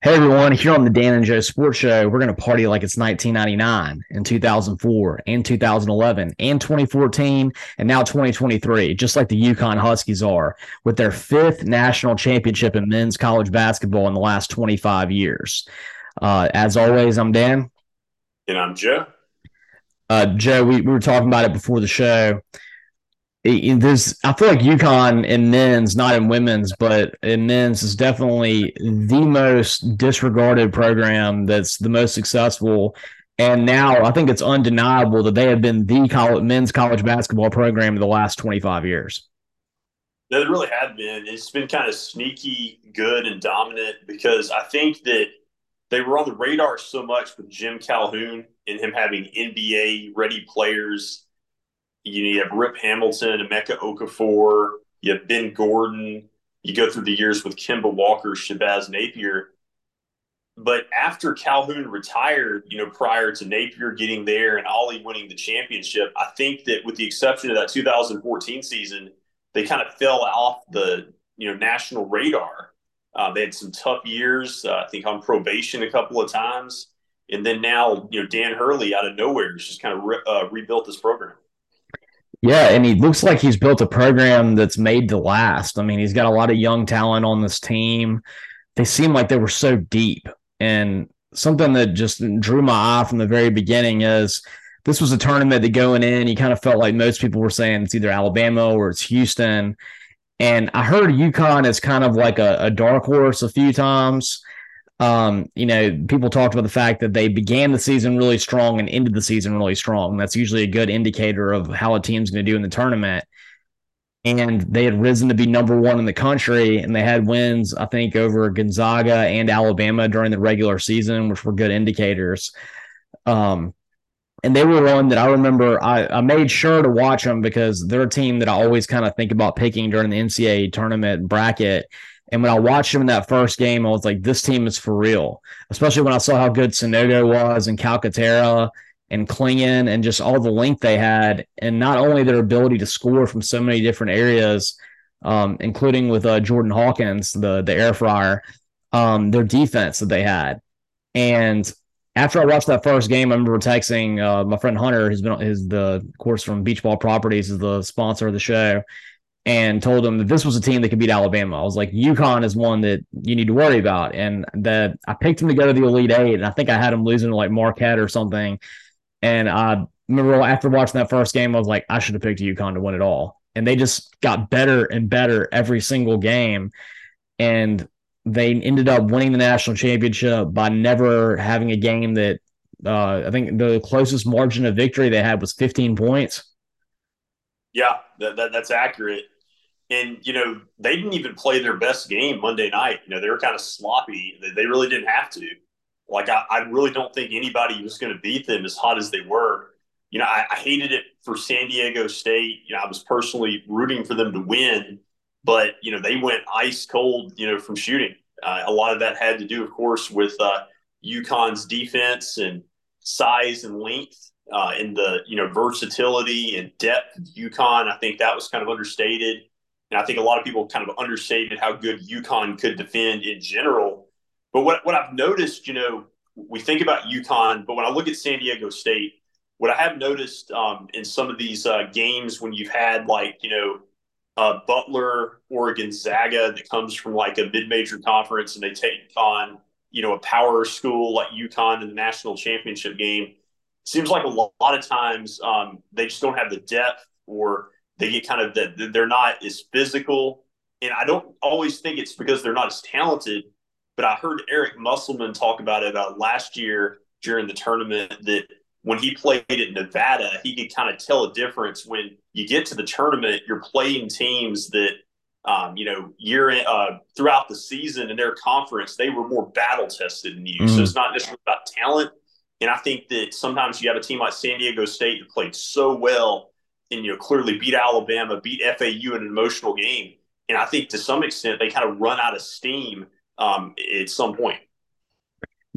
Hey everyone, here on the Dan and Joe Sports Show, we're going to party like it's 1999 and 2004 and 2011 and 2014 and now 2023, just like the UConn Huskies are with their fifth national championship in men's college basketball in the last 25 years. Uh, as always, I'm Dan. And I'm Joe. Uh, Joe, we, we were talking about it before the show there's I feel like UConn in men's, not in women's, but in men's is definitely the most disregarded program that's the most successful. And now I think it's undeniable that they have been the college, men's college basketball program in the last 25 years. They really have been. It's been kind of sneaky good and dominant because I think that they were on the radar so much with Jim Calhoun and him having NBA ready players you, have Rip Hamilton, Emeka Okafor, you have Ben Gordon. You go through the years with Kemba Walker, Shabazz Napier. But after Calhoun retired, you know, prior to Napier getting there and Ollie winning the championship, I think that with the exception of that 2014 season, they kind of fell off the you know national radar. Uh, they had some tough years. Uh, I think on probation a couple of times, and then now you know Dan Hurley out of nowhere has just kind of re- uh, rebuilt this program. Yeah, and he looks like he's built a program that's made to last. I mean, he's got a lot of young talent on this team. They seem like they were so deep. And something that just drew my eye from the very beginning is this was a tournament that going in, you kind of felt like most people were saying it's either Alabama or it's Houston. And I heard UConn is kind of like a, a dark horse a few times. Um, you know, people talked about the fact that they began the season really strong and ended the season really strong. That's usually a good indicator of how a team's going to do in the tournament. And they had risen to be number one in the country, and they had wins, I think, over Gonzaga and Alabama during the regular season, which were good indicators. Um, and they were one that I remember I, I made sure to watch them because they're a team that I always kind of think about picking during the NCAA tournament bracket. And when I watched him in that first game, I was like, this team is for real. Especially when I saw how good Sanogo was and Calcaterra and Clingan and just all the length they had. And not only their ability to score from so many different areas, um, including with uh, Jordan Hawkins, the, the air fryer, um, their defense that they had. And after I watched that first game, I remember texting uh, my friend Hunter, who's been is the course from Beach Ball Properties, is the sponsor of the show and told them that this was a team that could beat Alabama. I was like, UConn is one that you need to worry about. And that I picked them to go to the Elite Eight, and I think I had them losing to like Marquette or something. And I remember after watching that first game, I was like, I should have picked UConn to win it all. And they just got better and better every single game. And they ended up winning the national championship by never having a game that uh, I think the closest margin of victory they had was 15 points. Yeah, that, that, that's accurate. And, you know, they didn't even play their best game Monday night. You know, they were kind of sloppy. They, really didn't have to. Like, I, I really don't think anybody was going to beat them as hot as they were. You know, I, I hated it for San Diego State. You know, I was personally rooting for them to win, but, you know, they went ice cold, you know, from shooting. Uh, a lot of that had to do, of course, with uh, UConn's defense and size and length uh, in the you know versatility and depth. Of UConn, I think that was kind of understated. And I think a lot of people kind of understated how good UConn could defend in general. But what, what I've noticed, you know, we think about UConn, but when I look at San Diego State, what I have noticed um, in some of these uh, games when you've had like, you know, uh, Butler or Gonzaga that comes from like a mid-major conference and they take on, you know, a power school like UConn in the national championship game. Seems like a lot of times um, they just don't have the depth or they get kind of that they're not as physical. And I don't always think it's because they're not as talented, but I heard Eric Musselman talk about it about last year during the tournament that when he played at Nevada, he could kind of tell a difference when you get to the tournament, you're playing teams that, um, you know, year in, uh, throughout the season in their conference, they were more battle tested than you. Mm-hmm. So it's not just about talent. And I think that sometimes you have a team like San Diego State that played so well and you know clearly beat Alabama, beat FAU in an emotional game, and I think to some extent they kind of run out of steam um, at some point.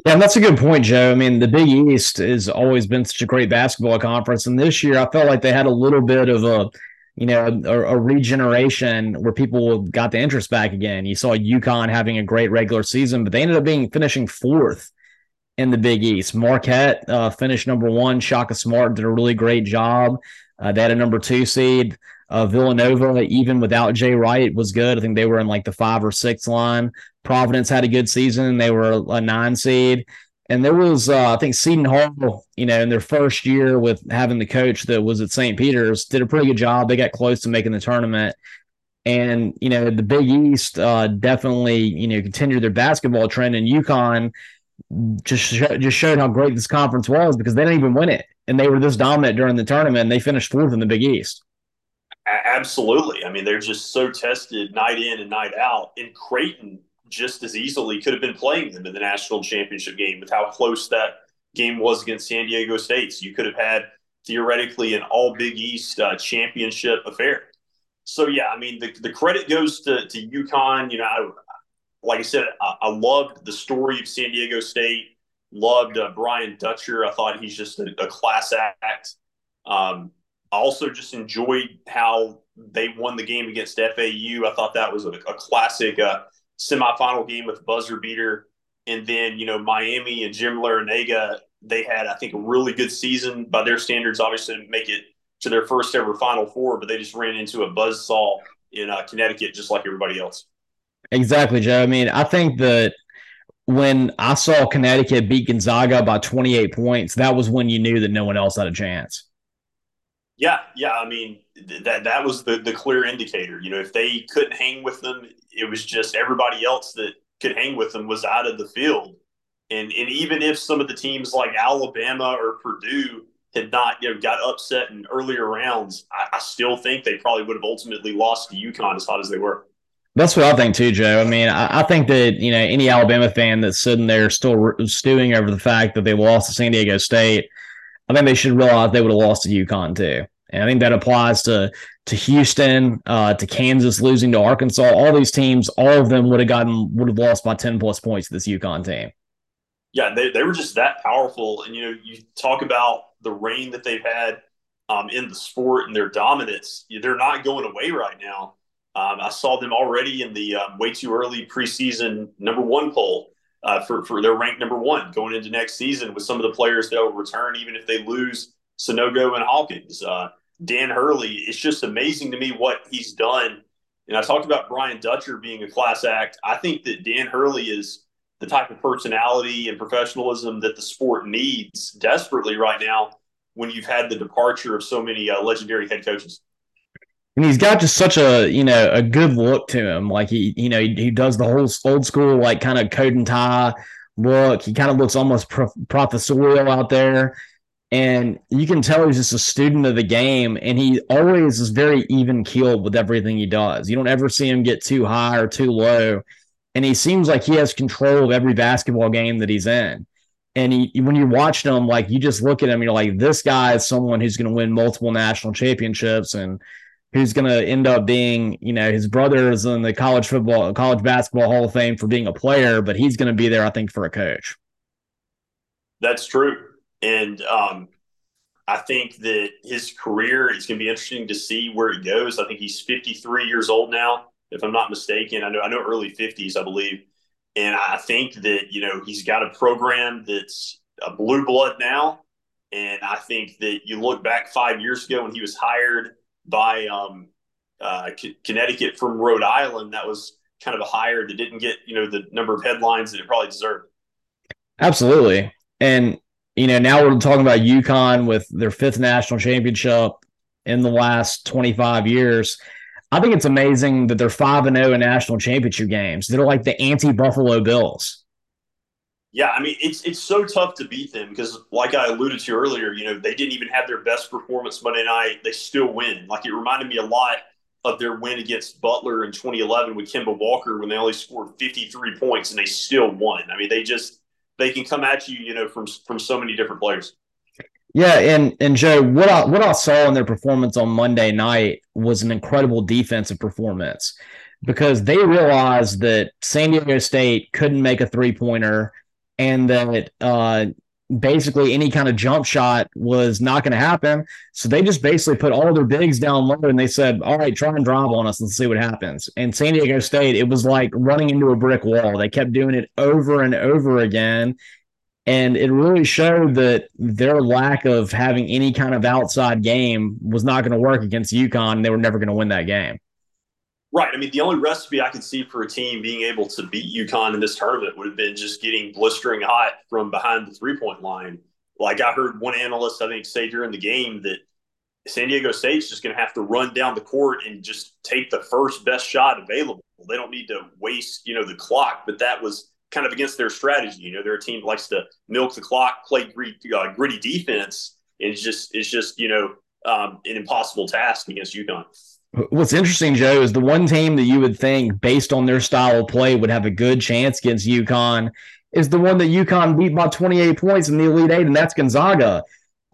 Yeah, and that's a good point, Joe. I mean, the Big East has always been such a great basketball conference, and this year I felt like they had a little bit of a you know, a, a, regeneration where people got the interest back again. You saw UConn having a great regular season, but they ended up being finishing fourth in the Big East. Marquette uh, finished number one. Shaka Smart did a really great job. Uh, they had a number two seed. Uh, Villanova, even without Jay Wright, was good. I think they were in like the five or six line. Providence had a good season. They were a nine seed. And there was, uh, I think, Seton Hall, you know, in their first year with having the coach that was at St. Peter's, did a pretty good job. They got close to making the tournament. And, you know, the Big East uh, definitely, you know, continued their basketball trend. And UConn just, sh- just showed how great this conference was because they didn't even win it. And they were this dominant during the tournament. And they finished fourth in the Big East. Absolutely. I mean, they're just so tested night in and night out. And Creighton just as easily could have been playing them in the national championship game with how close that game was against San Diego State. So you could have had theoretically an all Big East uh, championship affair. So yeah, I mean the, the credit goes to to UConn. You know, I, like I said, I, I, loved the story of San Diego State. Loved uh, Brian Dutcher. I thought he's just a, a class act. Um, also just enjoyed how they won the game against FAU. I thought that was a, a classic uh, semifinal game with buzzer beater. And then, you know, Miami and Jim Larrañaga, they had, I think, a really good season by their standards, obviously, make it to their first ever Final Four, but they just ran into a buzz saw in uh, Connecticut just like everybody else. Exactly, Joe. I mean, I think that when I saw Connecticut beat Gonzaga by 28 points, that was when you knew that no one else had a chance. Yeah, yeah. I mean, that that was the the clear indicator. You know, if they couldn't hang with them, it was just everybody else that could hang with them was out of the field. And and even if some of the teams like Alabama or Purdue had not you know got upset in earlier rounds, I, I still think they probably would have ultimately lost to UConn as hot as they were. That's what I think too, Joe. I mean, I, I, think that you know any Alabama fan that's sitting there still stewing over the fact that they lost to San Diego State, I think they should realize they would have lost to UConn too. And I think that applies to to Houston, uh, to Kansas losing to Arkansas. All these teams, all of them would have gotten would have lost by ten plus points to this UConn team. Yeah, they, they were just that powerful. And you know, you talk about the reign that they've had um, in the sport and their dominance. They're not going away right now. Um, I saw them already in the um, way too early preseason number one poll uh, for for their rank number one going into next season with some of the players that will return even if they lose Sanogo and Hawkins. Uh, Dan Hurley, it's just amazing to me what he's done. And I talked about Brian Dutcher being a class act. I think that Dan Hurley is the type of personality and professionalism that the sport needs desperately right now when you've had the departure of so many uh, legendary head coaches. And he's got just such a you know a good look to him. Like he you know he, he does the whole old school like kind of coat and tie look. He kind of looks almost professorial out there. And you can tell he's just a student of the game. And he always is very even keeled with everything he does. You don't ever see him get too high or too low. And he seems like he has control of every basketball game that he's in. And he, when you watch him like you just look at him you're like this guy is someone who's going to win multiple national championships and who's going to end up being you know his brother is in the college football college basketball hall of fame for being a player but he's going to be there i think for a coach that's true and um, I think that his career is going to be interesting to see where it goes. I think he's 53 years old now, if I'm not mistaken. I know I know early 50s, I believe. And I think that you know he's got a program that's a blue blood now. And I think that you look back five years ago when he was hired by um, uh, C- Connecticut from Rhode Island, that was kind of a hire that didn't get you know the number of headlines that it probably deserved. Absolutely, and you know, now we're talking about UConn with their fifth national championship in the last 25 years. I think it's amazing that they're 5 and 0 in national championship games. They're like the anti Buffalo Bills. Yeah, I mean, it's it's so tough to beat them because, like I alluded to earlier, you know, they didn't even have their best performance Monday night. They still win. Like it reminded me a lot of their win against Butler in 2011 with Kemba Walker when they only scored 53 points and they still won. I mean, they just they can come at you, you know, from from so many different players. Yeah, and and Joe, what I what I saw in their performance on Monday night was an incredible defensive performance because they realized that San Diego State couldn't make a three pointer and that uh, basically any kind of jump shot was not going to happen. So they just basically put all their bigs down low and they said, all right, try and drive on us and see what happens. And San Diego State, it was like running into a brick wall. They kept doing it over and over again. And it really showed that their lack of having any kind of outside game was not going to work against UConn. They were never going to win that game. Right. I mean, the only recipe I could see for a team being able to beat UConn in this tournament would have been just getting blistering hot from behind the three point line. Like I heard one analyst, I think, say during the game that San Diego State's just going to have to run down the court and just take the first best shot available. They don't need to waste, you know, the clock. But that was kind of against their strategy. You know, they're a team that likes to milk the clock, play gritty, uh, gritty defense. It's just, it's just, you know, um, an impossible task against UConn. What's interesting, Joe, is the one team that you would think, based on their style of play, would have a good chance against UConn is the one that UConn beat by 28 points in the Elite Eight, and that's Gonzaga.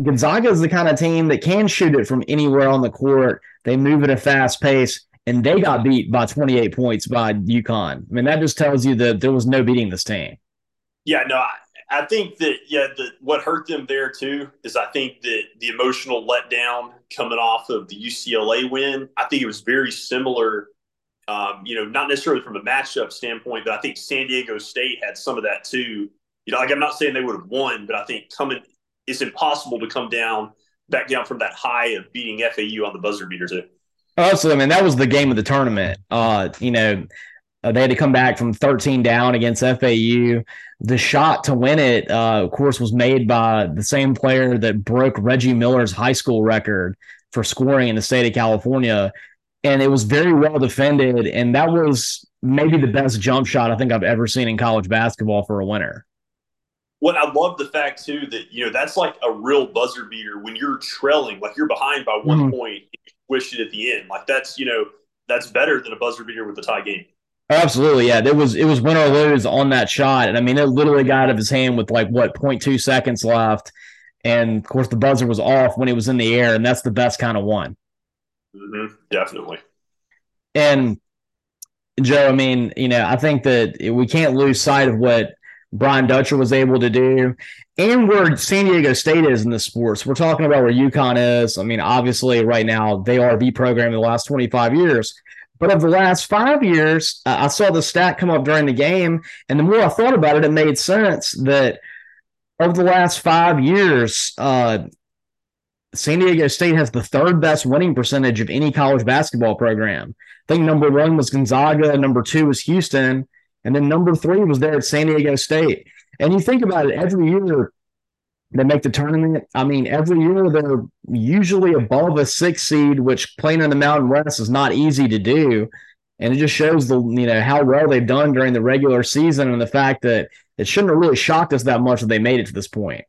Gonzaga is the kind of team that can shoot it from anywhere on the court. They move at a fast pace, and they got beat by 28 points by UConn. I mean, that just tells you that there was no beating this team. Yeah, no, I I think that yeah, the, what hurt them there too is I think that the emotional letdown coming off of the UCLA win. I think it was very similar. Um, you know, not necessarily from a matchup standpoint, but I think San Diego State had some of that too. You know, like I'm not saying they would have won, but I think coming it's impossible to come down back down from that high of beating FAU on the buzzer beater too. I mean, that was the game of the tournament. Uh, you know, uh, they had to come back from 13 down against FAU. The shot to win it, uh, of course, was made by the same player that broke Reggie Miller's high school record for scoring in the state of California. And it was very well defended. And that was maybe the best jump shot I think I've ever seen in college basketball for a winner. What I love the fact too that you know that's like a real buzzer beater when you're trailing, like you're behind by one mm-hmm. point, you wish it at the end. Like that's you know that's better than a buzzer beater with a tie game. Absolutely, yeah. It was it was win or lose on that shot, and I mean it literally got out of his hand with like what 0.2 seconds left, and of course the buzzer was off when it was in the air, and that's the best kind of one. Mm-hmm. Definitely. And Joe, I mean, you know, I think that we can't lose sight of what Brian Dutcher was able to do, and where San Diego State is in the sports. We're talking about where UConn is. I mean, obviously, right now they are the program in the last 25 years. But of the last five years, I saw the stat come up during the game, and the more I thought about it, it made sense that over the last five years, uh, San Diego State has the third best winning percentage of any college basketball program. I think number one was Gonzaga, number two was Houston, and then number three was there at San Diego State. And you think about it, every year they make the tournament. I mean, every year they're usually above a six seed, which playing in the Mountain West is not easy to do. And it just shows the you know how well they've done during the regular season and the fact that it shouldn't have really shocked us that much that they made it to this point.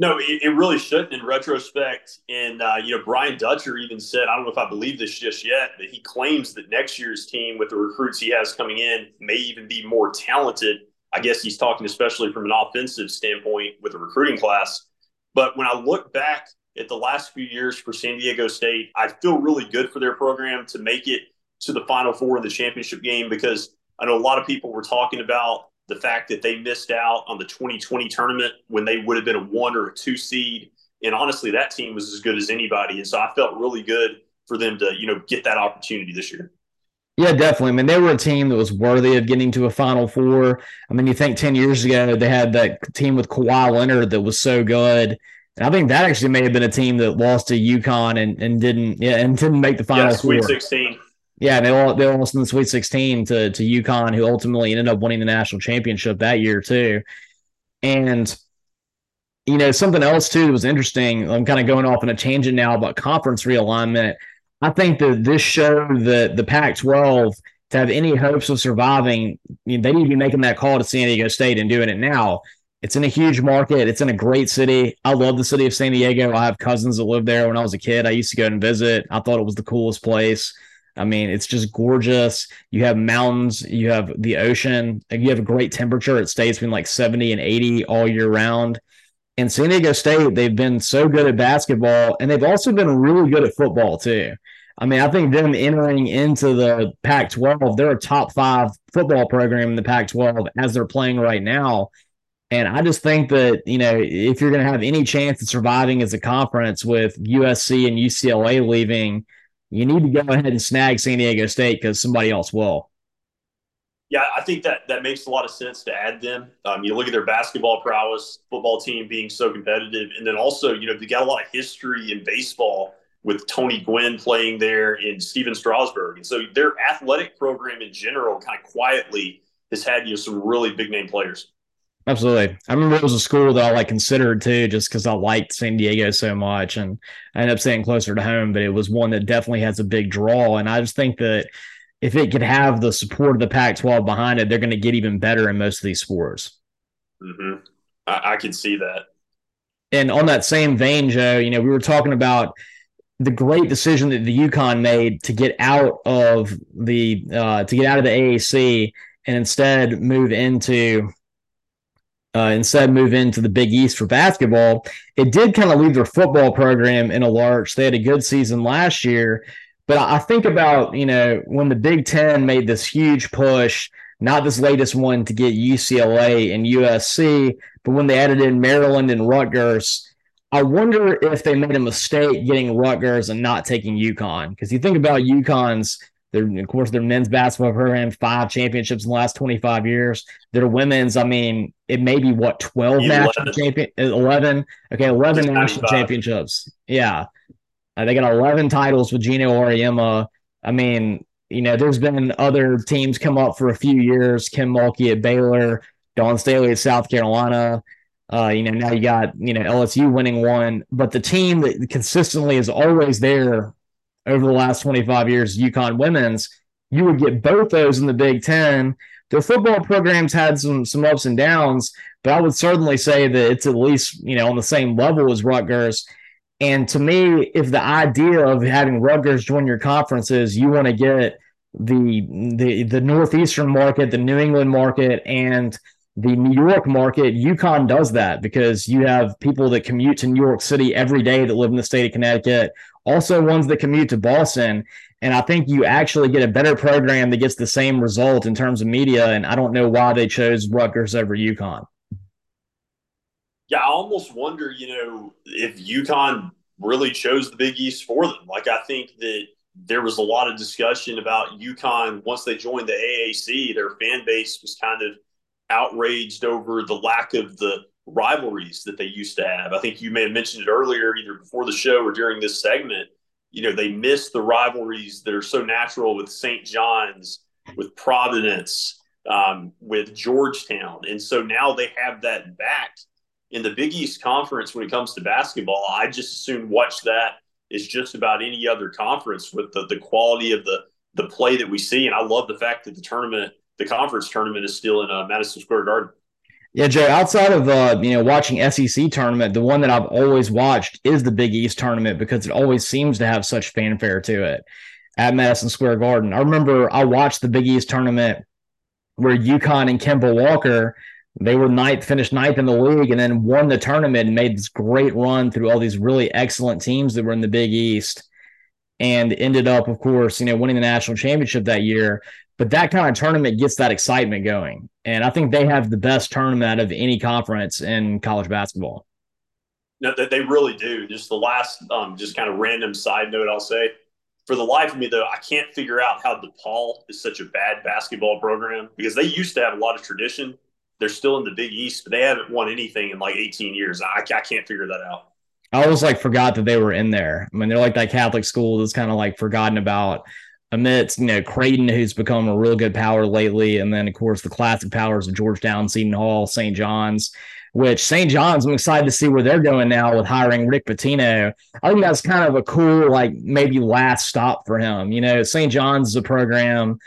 No, it, it really shouldn't in retrospect. And uh, you know, Brian Dutcher even said, I don't know if I believe this just yet, but he claims that next year's team with the recruits he has coming in may even be more talented I guess he's talking especially from an offensive standpoint with a recruiting class. But when I look back at the last few years for San Diego State, I feel really good for their program to make it to the Final Four in the championship game because I know a lot of people were talking about the fact that they missed out on the 2020 tournament when they would have been a one or a two seed. And honestly, that team was as good as anybody. And so I felt really good for them to, you know, get that opportunity this year. Yeah, definitely. I mean, they were a team that was worthy of getting to a Final Four. I mean, you think 10 years ago they had that team with Kawhi Leonard that was so good. And I think that actually may have been a team that lost to UConn and, and didn't yeah, and didn't make the Final yeah, Sweet Four. 16. Yeah, they all they lost in the Sweet 16 to to UConn, who ultimately ended up winning the national championship that year too. And you know, something else too that was interesting. I'm kind of going off on a tangent now about conference realignment. I think that this show that the Pac 12 to have any hopes of surviving, they need to be making that call to San Diego State and doing it now. It's in a huge market. It's in a great city. I love the city of San Diego. I have cousins that live there when I was a kid. I used to go and visit. I thought it was the coolest place. I mean, it's just gorgeous. You have mountains, you have the ocean, you have a great temperature. It stays between like 70 and 80 all year round. And San Diego State, they've been so good at basketball and they've also been really good at football too. I mean, I think them entering into the Pac 12, they're a top five football program in the Pac 12 as they're playing right now. And I just think that, you know, if you're going to have any chance of surviving as a conference with USC and UCLA leaving, you need to go ahead and snag San Diego State because somebody else will. Yeah, I think that that makes a lot of sense to add them. Um, you look at their basketball prowess, football team being so competitive, and then also, you know, they got a lot of history in baseball with Tony Gwynn playing there and Stephen Strasburg. And so their athletic program in general kind of quietly has had you know some really big name players. Absolutely. I remember it was a school that I like considered too, just because I liked San Diego so much and I ended up staying closer to home, but it was one that definitely has a big draw. And I just think that if it could have the support of the Pac 12 behind it, they're going to get even better in most of these sports. Mm-hmm. I, I can see that. And on that same vein, Joe, you know, we were talking about the great decision that the UConn made to get out of the uh, to get out of the AAC and instead move into uh, instead move into the Big East for basketball. It did kind of leave their football program in a lurch. They had a good season last year, but I think about, you know, when the Big Ten made this huge push, not this latest one to get UCLA and USC, but when they added in Maryland and Rutgers, I wonder if they made a mistake getting Rutgers and not taking UConn. Because you think about UConn's, their, of course, their men's basketball program, five championships in the last 25 years. Their women's, I mean, it may be what, 12 11. national champion, 11? Okay, 11 national championships. Yeah. Uh, they got 11 titles with Geno Auriemma. I mean, you know, there's been other teams come up for a few years. Kim Mulkey at Baylor, Dawn Staley at South Carolina. Uh, you know, now you got, you know, LSU winning one. But the team that consistently is always there over the last 25 years, UConn women's, you would get both those in the Big Ten. Their football programs had some some ups and downs, but I would certainly say that it's at least, you know, on the same level as Rutgers. And to me, if the idea of having Rutgers join your conference is you want to get the the the northeastern market, the New England market, and the New York market, UConn does that because you have people that commute to New York City every day that live in the state of Connecticut, also ones that commute to Boston. And I think you actually get a better program that gets the same result in terms of media. And I don't know why they chose Rutgers over UConn yeah, I almost wonder, you know, if UConn really chose the Big East for them. Like, I think that there was a lot of discussion about UConn once they joined the AAC. Their fan base was kind of outraged over the lack of the rivalries that they used to have. I think you may have mentioned it earlier, either before the show or during this segment. You know, they miss the rivalries that are so natural with St. John's, with Providence, um, with Georgetown. And so now they have that back in the Big East Conference when it comes to basketball, I just assume watch that is just about any other conference with the, the quality of the the play that we see. And I love the fact that the tournament, the conference tournament, is still in uh, Madison Square Garden. Yeah, Joe. Outside of uh, you know watching SEC tournament, the one that I've always watched is the Big East tournament because it always seems to have such fanfare to it at Madison Square Garden. I remember I watched the Big East tournament where UConn and Kemba Walker they were ninth, finished ninth in the league, and then won the tournament and made this great run through all these really excellent teams that were in the Big East, and ended up, of course, you know, winning the national championship that year. But that kind of tournament gets that excitement going, and I think they have the best tournament of any conference in college basketball. No, they really do. Just the last, um, just kind of random side note, I'll say. For the life of me, though, I can't figure out how DePaul is such a bad basketball program because they used to have a lot of tradition they're still in the Big East, but they haven't won anything in like 18 years. I, I can't figure that out. I always like forgot that they were in there. I mean, they're like that Catholic school that's kind of like forgotten about amidst, you know, Creighton, who's become a real good power lately. And then, of course, the classic powers of Georgetown, Seton Hall, St. John's, which St. John's, I'm excited to see where they're going now with hiring Rick Pitino. I think that's kind of a cool, like maybe last stop for him. You know, St. John's is a program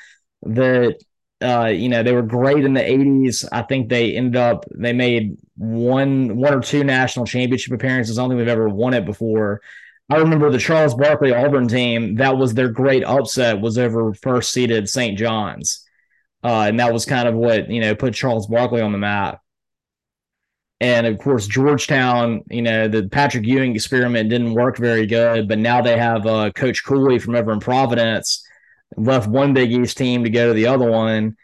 that uh, you know, they were great in the 80s. I think they ended up they made one one or two national championship appearances. I don't think we've ever won it before. I remember the Charles Barkley Auburn team. That was their great upset. Was over first seeded St. John's, uh, and that was kind of what you know put Charles Barkley on the map. And of course, Georgetown. You know, the Patrick Ewing experiment didn't work very good, but now they have uh, Coach Cooley from over in Providence left one Big East team to go to the other one.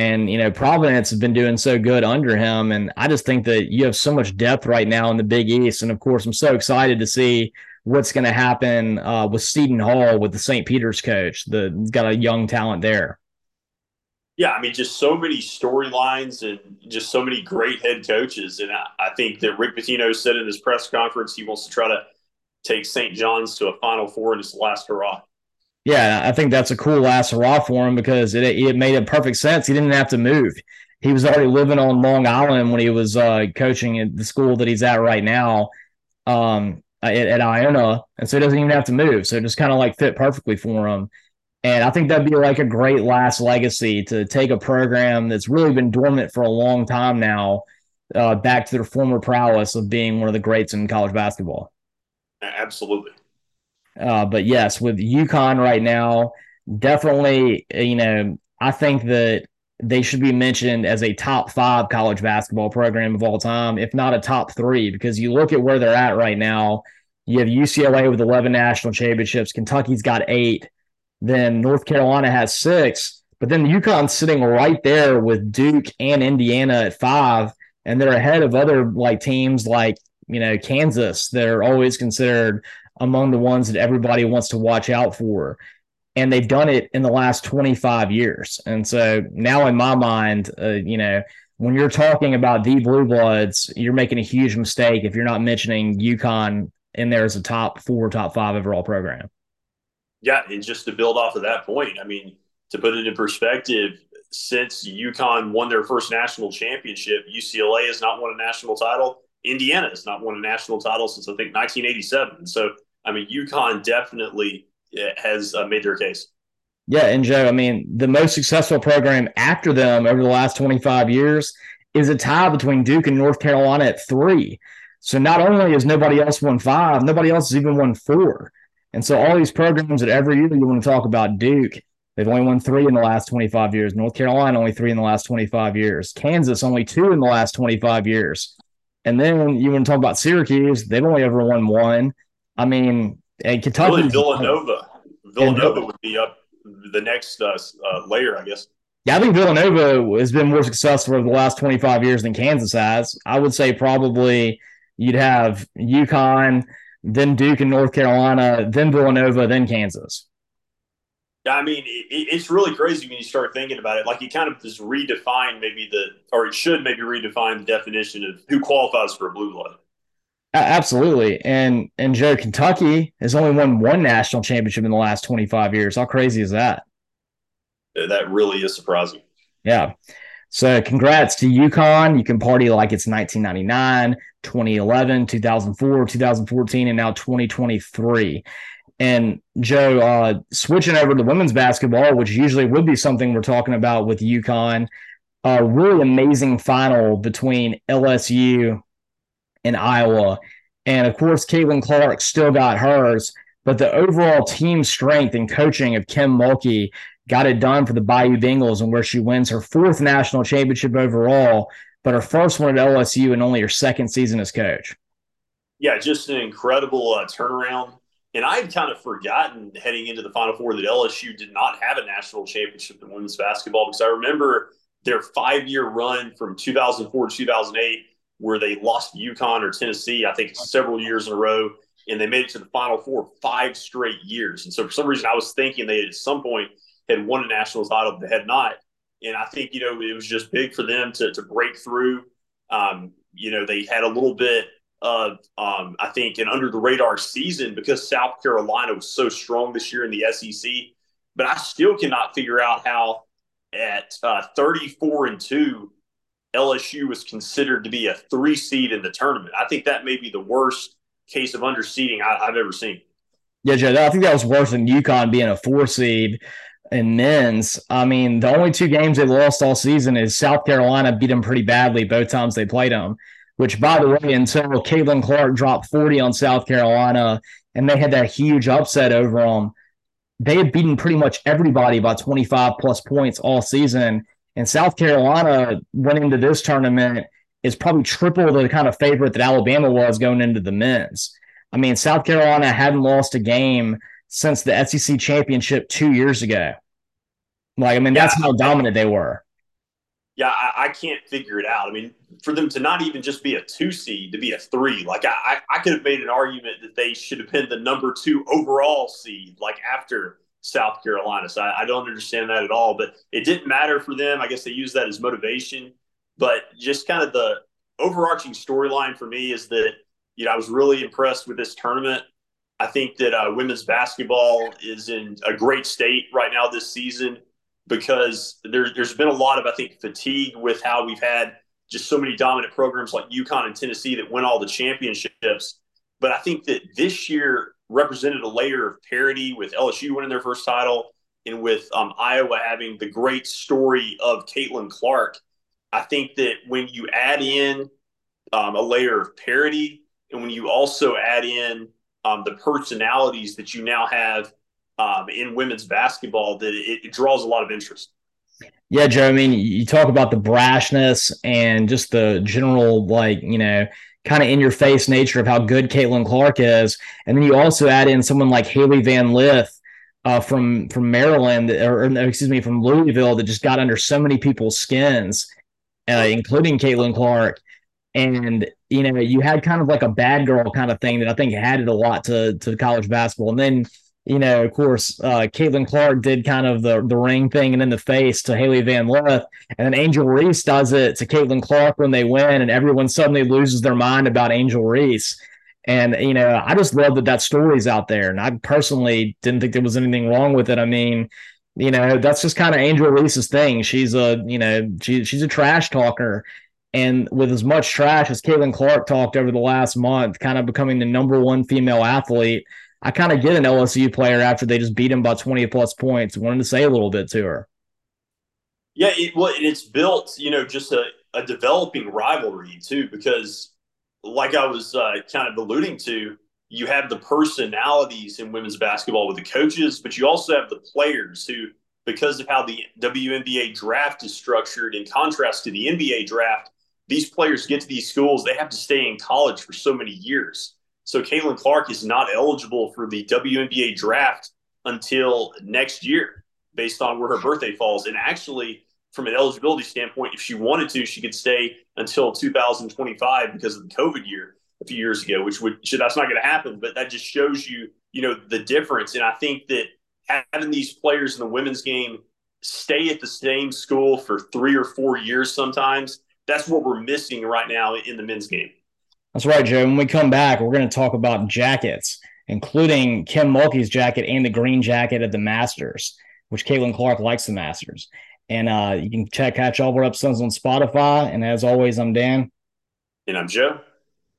And, you know, Providence has been doing so good under him. And I just think that you have so much depth right now in the Big East. And of course, I'm so excited to see what's going to happen uh, with Seton Hall with the St. Peter's coach. The got a young talent there. Yeah, I mean, just so many storylines and just so many great head coaches. And I, I think that Rick Pitino said in his press conference he wants to try to take St. John's to a Final Four in his last hurrah. Yeah, I think that's a cool last hurrah for him because it it made a perfect sense. He didn't have to move. He was already living on Long Island when he was uh, coaching at the school that he's at right now um, at, at Iona, and so he doesn't even have to move. So it just kind of like fit perfectly for him. And I think that'd be like a great last legacy to take a program that's really been dormant for a long time now uh, back to their former prowess of being one of the greats in college basketball. Absolutely. Uh, but yes, with UConn right now, definitely, you know, I think that they should be mentioned as a top five college basketball program of all time, if not a top three, because you look at where they're at right now. You have UCLA with 11 national championships, Kentucky's got eight, then North Carolina has six, but then UConn's sitting right there with Duke and Indiana at five, and they're ahead of other like teams like you know Kansas. They're always considered among the ones that everybody wants to watch out for. And they've done it in the last 25 years. And so now, in my mind, uh, you know, when you're talking about the Blue Bloods, you're making a huge mistake if you're not mentioning UConn in there as a top four, top five overall program. Yeah. And just to build off of that point, I mean, to put it in perspective, since UConn won their first national championship, UCLA has not won a national title. Indiana has not won a national title since I think 1987. So I mean, UConn definitely has uh, made their case. Yeah, and Joe, I mean, the most successful program after them over the last 25 years is a tie between Duke and North Carolina at three. So not only has nobody else won five, nobody else has even won four. And so all these programs that every year you want to talk about Duke, they've only won three in the last 25 years. North Carolina only three in the last 25 years. Kansas only two in the last 25 years. And then you want to talk about Syracuse, they've only ever won one. I mean, and Kentucky. Really, Villanova. Villanova would be up the next uh, uh, layer, I guess. Yeah, I think Villanova has been more successful over the last 25 years than Kansas has. I would say probably you'd have UConn, then Duke and North Carolina, then Villanova, then Kansas. Yeah, I mean, it, it's really crazy when you start thinking about it. Like, you kind of just redefine maybe the, or it should maybe redefine the definition of who qualifies for a blue blood. Absolutely. And and Joe, Kentucky has only won one national championship in the last 25 years. How crazy is that? That really is surprising. Yeah. So congrats to UConn. You can party like it's 1999, 2011, 2004, 2014, and now 2023. And Joe, uh, switching over to women's basketball, which usually would be something we're talking about with UConn, a really amazing final between LSU in Iowa. And of course, Caitlin Clark still got hers, but the overall team strength and coaching of Kim Mulkey got it done for the Bayou Bengals and where she wins her fourth national championship overall, but her first one at LSU and only her second season as coach. Yeah, just an incredible uh, turnaround. And I had kind of forgotten heading into the Final Four that LSU did not have a national championship in women's basketball because I remember their five year run from 2004 to 2008 where they lost UConn or Tennessee, I think several years in a row, and they made it to the Final Four five straight years. And so for some reason, I was thinking they at some point had won a national title, but they had not. And I think you know it was just big for them to to break through. Um, you know, they had a little bit of um, I think an under the radar season because South Carolina was so strong this year in the SEC. But I still cannot figure out how at uh, 34 and two LSU was considered to be a three seed in the tournament. I think that may be the worst case of underseeding I, have ever seen. Yeah, Joe, I think that was worse than UConn being a four seed in men's. I mean, the only two games they lost all season is South Carolina beat them pretty badly both times they played them. Which, by the way, until Caitlin Clark dropped 40 on South Carolina and they had that huge upset over them, they had beaten pretty much everybody by 25 plus points all season. And South Carolina went into this tournament is probably triple the kind of favorite that Alabama was going into the men's. I mean, South Carolina hadn't lost a game since the SEC championship two years ago. Like, I mean, that's how dominant they were. yeah, I, I, can't figure it out. I mean, for them to not even just be a two seed, to be a three, like I, I could have made an argument that they should have been the number two overall seed, like after South Carolina. So I, I don't understand that at all. But it didn't matter for them. I guess they used that as motivation. But just kind of the overarching storyline for me is that, you know, I was really impressed with this tournament. I think that uh, women's basketball is in a great state right now this season because there, there's been a lot of, I think, fatigue with how we've had just so many dominant programs like UConn and Tennessee that win all the championships. But I think that this year represented a layer of parity with LSU winning their first title and with um, Iowa having the great story of Caitlin Clark. I think that when you add in um, a layer of parity and when you also add in um, the personalities that you now have um, in women's basketball that it, it, draws a lot of interest. Yeah, Joe. I mean, you talk about the brashness and just the general, like, you know, kind of in your face nature of how good Caitlin Clark is. And then you also add in someone like Hayley Van Lith uh, from from Maryland, or, or, excuse me, from Louisville that just got under so many people's skins, uh, including Caitlin Clark. And you know, you had kind of like a bad girl kind of thing that I think added a lot to to college basketball. And then you know, of course, uh, Caitlin Clark did kind of the the ring thing and in the face to Hayley Van Lith, and then Angel Reese does it to Caitlin Clark when they win, and everyone suddenly loses their mind about Angel Reese. And you know, I just love that that story's out there, and I personally didn't think there was anything wrong with it. I mean, you know, that's just kind of Angel Reese's thing. She's a, you know, she, she's a trash talker. And with as much trash as Caitlin Clark talked over the last month, kind of becoming the number one female athlete, I kind of get an LSU player after they just beat him by 20 plus points. Wanted to say a little bit to her. Yeah, it, well, it's built, you know, just a, a developing rivalry too, because like I was uh, kind of alluding to, you have the personalities in women's basketball with the coaches, but you also have the players who, because of how the WNBA draft is structured, in contrast to the NBA draft, these players get to these schools, they have to stay in college for so many years. So Caitlin Clark is not eligible for the WNBA draft until next year, based on where her birthday falls. And actually, from an eligibility standpoint, if she wanted to, she could stay until 2025 because of the COVID year a few years ago, which would that's not going to happen. But that just shows you, you know, the difference. And I think that having these players in the women's game stay at the same school for three or four years sometimes, that's what we're missing right now in the men's game. That's right, Joe. When we come back, we're going to talk about jackets, including Kim Mulkey's jacket and the green jacket at the Masters, which Caitlin Clark likes the Masters. And uh, you can check catch all our episodes on Spotify. And as always, I'm Dan. And I'm Joe.